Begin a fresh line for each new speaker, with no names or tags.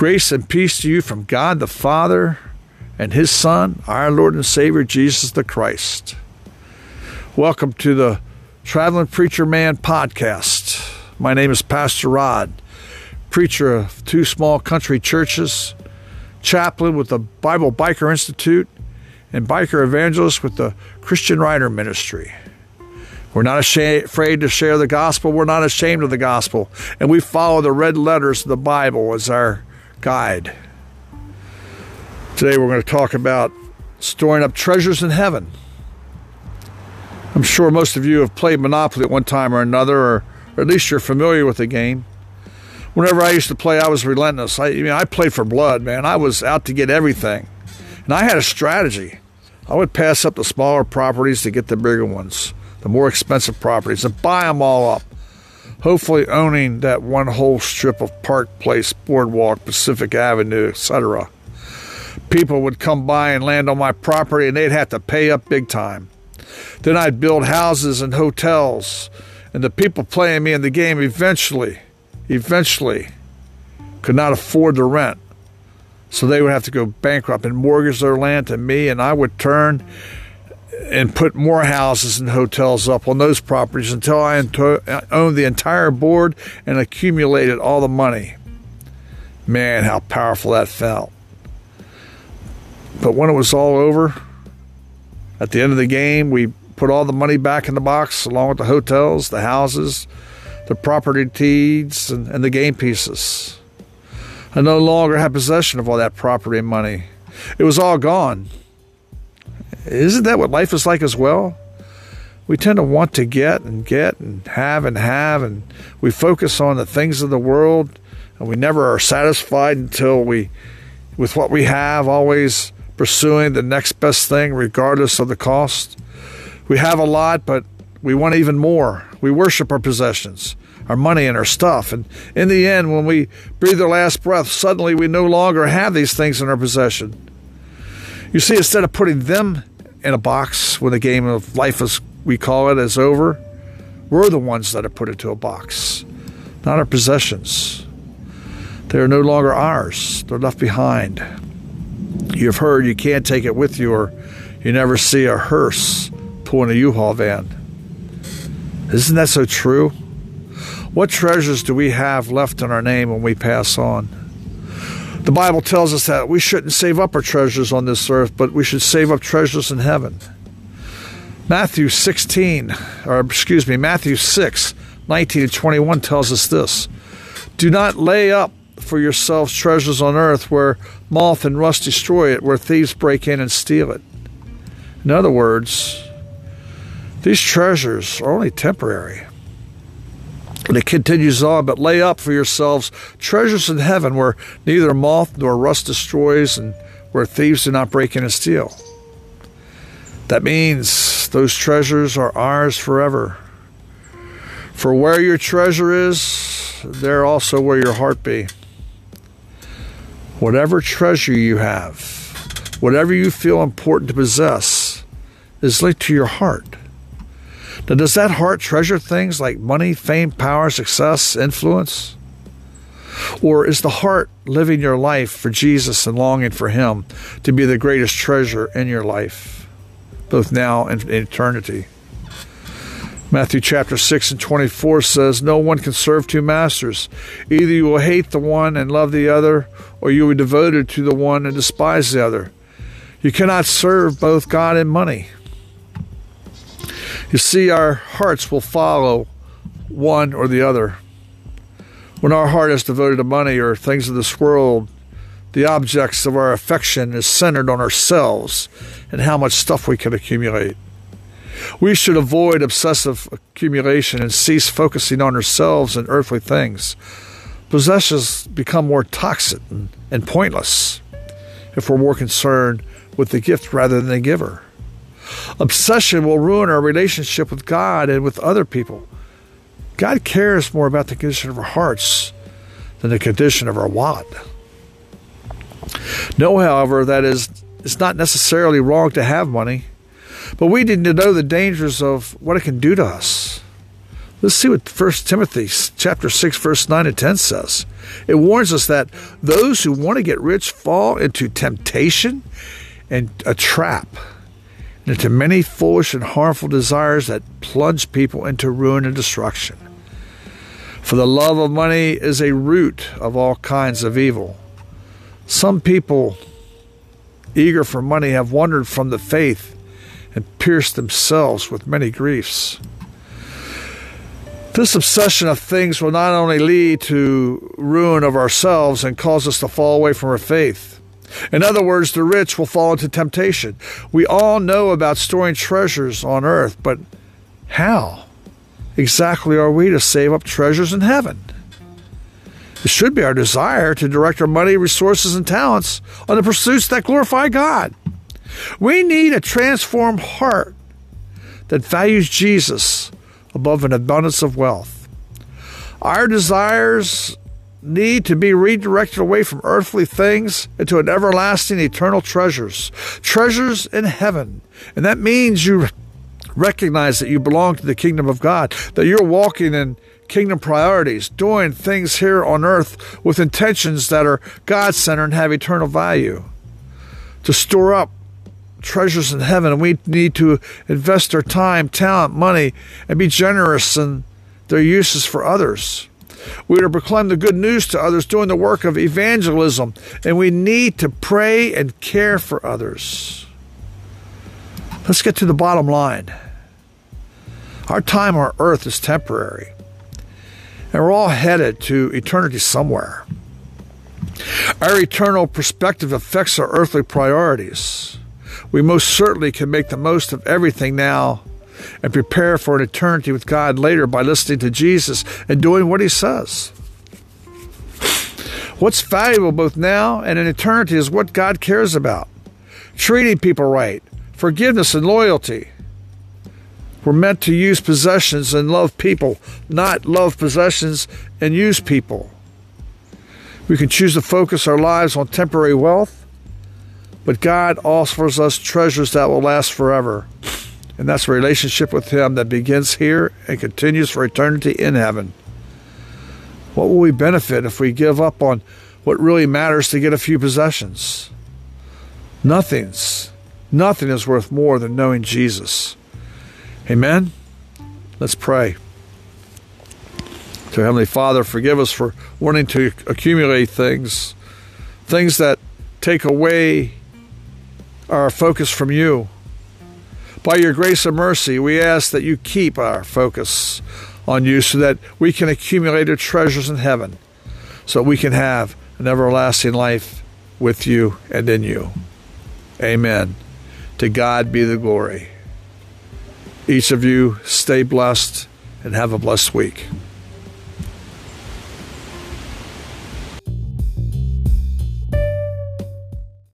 Grace and peace to you from God the Father and His Son, our Lord and Savior, Jesus the Christ. Welcome to the Traveling Preacher Man podcast. My name is Pastor Rod, preacher of two small country churches, chaplain with the Bible Biker Institute, and biker evangelist with the Christian Writer Ministry. We're not ashamed, afraid to share the gospel. We're not ashamed of the gospel. And we follow the red letters of the Bible as our guide. Today we're going to talk about storing up treasures in heaven. I'm sure most of you have played Monopoly at one time or another, or, at least you're familiar with the game. Whenever I used to play, I was relentless. I, I mean, I played for blood, man. I was out to get everything. And I had a strategy. I would pass up the smaller properties to get the bigger ones, the more expensive properties, and buy them all up. Hopefully, owning that one whole strip of Park Place, Boardwalk, Pacific Avenue, etc. People would come by and land on my property, and they'd have to pay up big time. Then I'd build houses and hotels, and the people playing me in the game eventually, eventually could not afford the rent. So they would have to go bankrupt and mortgage their land to me, and I would turn and put more houses and hotels up on those properties until I owned the entire board and accumulated all the money. Man, how powerful that felt. But when it was all over, at the end of the game, we put all the money back in the box along with the hotels, the houses, the property deeds, and, and the game pieces. I no longer had possession of all that property and money. It was all gone. Isn't that what life is like as well? We tend to want to get and get and have and have, and we focus on the things of the world, and we never are satisfied until we, with what we have, always pursuing the next best thing, regardless of the cost. We have a lot, but we want even more. We worship our possessions, our money, and our stuff. And in the end, when we breathe our last breath, suddenly we no longer have these things in our possession. You see, instead of putting them in a box when the game of life, as we call it, is over, we're the ones that are put into a box, not our possessions. They are no longer ours, they're left behind. You've heard you can't take it with you, or you never see a hearse pulling a U-Haul van. Isn't that so true? What treasures do we have left in our name when we pass on? The Bible tells us that we shouldn't save up our treasures on this earth, but we should save up treasures in heaven. Matthew 16, or excuse me, Matthew 6, 19 to 21 tells us this Do not lay up for yourselves treasures on earth where moth and rust destroy it, where thieves break in and steal it. In other words, these treasures are only temporary. And it continues on, but lay up for yourselves treasures in heaven where neither moth nor rust destroys and where thieves do not break in and steal. That means those treasures are ours forever. For where your treasure is, there also will your heart be. Whatever treasure you have, whatever you feel important to possess, is linked to your heart. Now, does that heart treasure things like money, fame, power, success, influence? Or is the heart living your life for Jesus and longing for Him to be the greatest treasure in your life, both now and in eternity? Matthew chapter 6 and 24 says, No one can serve two masters. Either you will hate the one and love the other, or you will be devoted to the one and despise the other. You cannot serve both God and money. You see, our hearts will follow one or the other. When our heart is devoted to money or things of this world, the objects of our affection is centered on ourselves and how much stuff we can accumulate. We should avoid obsessive accumulation and cease focusing on ourselves and earthly things. Possessions become more toxic and, pointless if we're more concerned with the gift rather than the giver. Obsession will ruin our relationship with God and with other people. God cares more about the condition of our hearts than the condition of our wallet. Know, however, that is it's not necessarily wrong to have money. But we need to know the dangers of what it can do to us. Let's see what 1 Timothy chapter 6 verse 9 and 10 says. It warns us that those who want to get rich fall into temptation and a trap, and into many foolish and harmful desires that plunge people into ruin and destruction. For the love of money is a root of all kinds of evil. Some people eager for money have wandered from the faith and pierced themselves with many griefs. This obsession of things will not only lead to ruin of ourselves and cause us to fall away from our faith. In other words, the rich will fall into temptation. We all know about storing treasures on earth, but how exactly are we to save up treasures in heaven? It should be our desire to direct our money, resources, and talents on the pursuits that glorify God. We need a transformed heart that values Jesus above an abundance of wealth. Our desires need to be redirected away from earthly things into an everlasting eternal treasures, treasures in heaven. And that means you recognize that you belong to the kingdom of God, that you're walking in kingdom priorities, doing things here on earth with intentions that are God centered and have eternal value. To store up treasures in heaven, we need to invest our time, talent, money, and be generous in their uses for others. We are to proclaim the good news to others, doing the work of evangelism, and we need to pray and care for others. Let's get to the bottom line. Our time on earth is temporary, and we're all headed to eternity somewhere. Our eternal perspective affects our earthly priorities we most certainly can make the most of everything now and prepare for an eternity with God later by listening to Jesus and doing what he says. What's valuable both now and in eternity is what God cares about treating people right, forgiveness, and loyalty. We're meant to use possessions and love people, not love possessions and use people. We can choose to focus our lives on temporary wealth but God offers us treasures that will last forever. And that's a relationship with Him that begins here and continues for eternity in heaven. What will we benefit if we give up on what really matters to get a few possessions? Nothing's nothing is worth more than knowing Jesus. Amen. Let's pray. To Heavenly Father, forgive us for wanting to accumulate things, things that take away our focus from you. By your grace and mercy, we ask that you keep our focus on you so that we can accumulate our treasures in heaven, so we can have an everlasting life with you and in you. Amen. To God be the glory. Each of you stay blessed and have a blessed week.